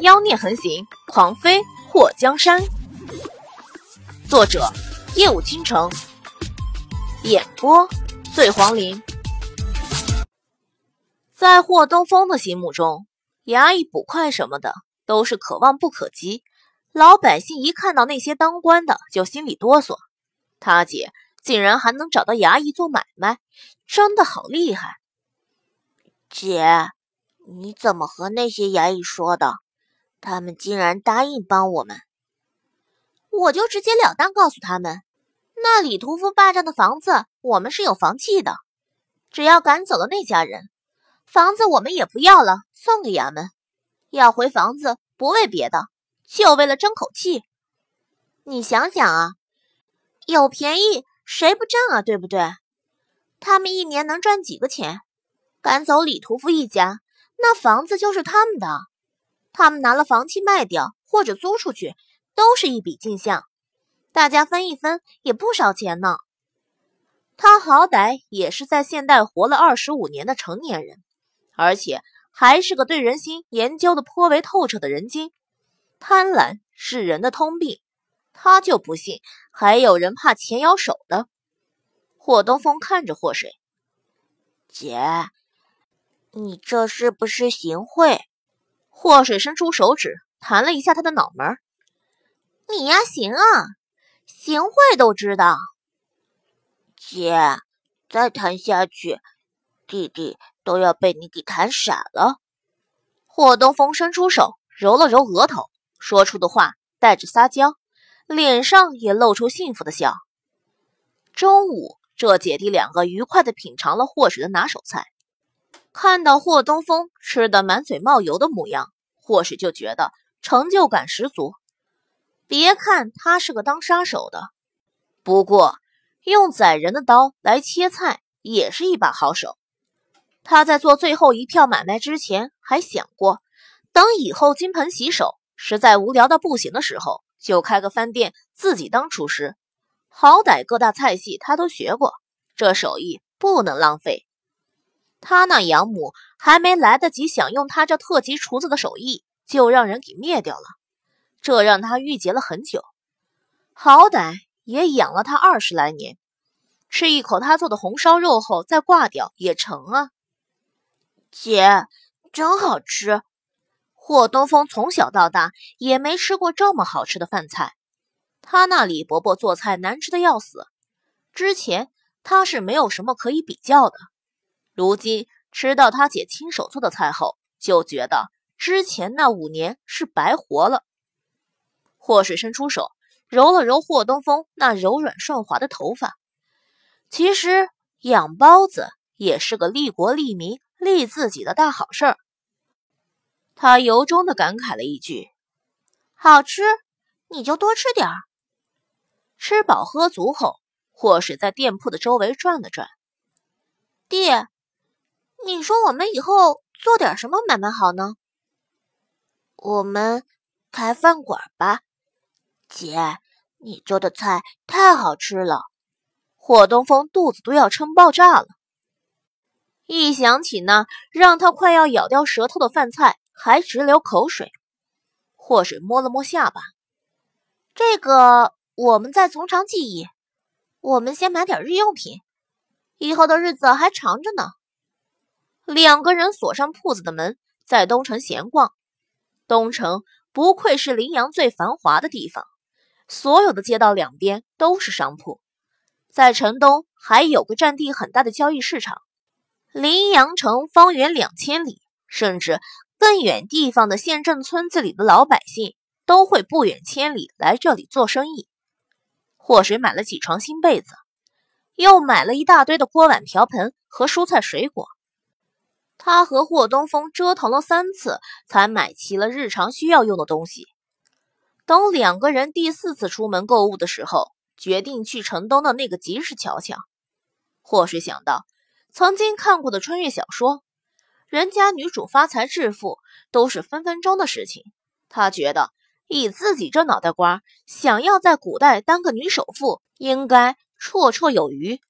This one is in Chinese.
妖孽横行，狂飞祸江山。作者：夜舞倾城，演播：醉黄林。在霍东风的心目中，衙役捕快什么的都是可望不可及。老百姓一看到那些当官的，就心里哆嗦。他姐竟然还能找到衙役做买卖，真的好厉害！姐，你怎么和那些衙役说的？他们竟然答应帮我们，我就直截了当告诉他们，那李屠夫霸占的房子我们是有房契的，只要赶走了那家人，房子我们也不要了，送给衙门。要回房子不为别的，就为了争口气。你想想啊，有便宜谁不占啊？对不对？他们一年能赚几个钱？赶走李屠夫一家，那房子就是他们的。他们拿了房契卖掉或者租出去，都是一笔进项，大家分一分也不少钱呢。他好歹也是在现代活了二十五年的成年人，而且还是个对人心研究的颇为透彻的人精。贪婪是人的通病，他就不信还有人怕钱咬手的。霍东风看着霍水，姐，你这是不是行贿？祸水伸出手指弹了一下他的脑门你呀行啊，行贿都知道。姐，再弹下去，弟弟都要被你给弹傻了。霍东风伸出手揉了揉额头，说出的话带着撒娇，脸上也露出幸福的笑。中午，这姐弟两个愉快地品尝了祸水的拿手菜。看到霍东风吃得满嘴冒油的模样，霍水就觉得成就感十足。别看他是个当杀手的，不过用宰人的刀来切菜也是一把好手。他在做最后一票买卖之前，还想过等以后金盆洗手，实在无聊到不行的时候，就开个饭店自己当厨师。好歹各大菜系他都学过，这手艺不能浪费。他那养母还没来得及享用他这特级厨子的手艺，就让人给灭掉了，这让他郁结了很久。好歹也养了他二十来年，吃一口他做的红烧肉后再挂掉也成啊。姐，真好吃！霍东风从小到大也没吃过这么好吃的饭菜，他那李伯伯做菜难吃的要死，之前他是没有什么可以比较的。如今吃到他姐亲手做的菜后，就觉得之前那五年是白活了。霍水伸出手揉了揉霍东风那柔软顺滑的头发。其实养包子也是个利国利民、利自己的大好事儿。他由衷的感慨了一句：“好吃，你就多吃点儿。”吃饱喝足后，霍水在店铺的周围转了转，爹。你说我们以后做点什么买卖好呢？我们开饭馆吧，姐，你做的菜太好吃了，霍东风肚子都要撑爆炸了。一想起那让他快要咬掉舌头的饭菜，还直流口水。霍水摸了摸下巴，这个我们再从长计议。我们先买点日用品，以后的日子还长着呢。两个人锁上铺子的门，在东城闲逛。东城不愧是临阳最繁华的地方，所有的街道两边都是商铺。在城东还有个占地很大的交易市场。临阳城方圆两千里，甚至更远地方的县镇村子里的老百姓都会不远千里来这里做生意。祸水买了几床新被子，又买了一大堆的锅碗瓢盆和蔬菜水果。他和霍东风折腾了三次，才买齐了日常需要用的东西。等两个人第四次出门购物的时候，决定去城东的那个集市瞧瞧。或是想到曾经看过的穿越小说，人家女主发财致富都是分分钟的事情。他觉得以自己这脑袋瓜，想要在古代当个女首富，应该绰绰有余。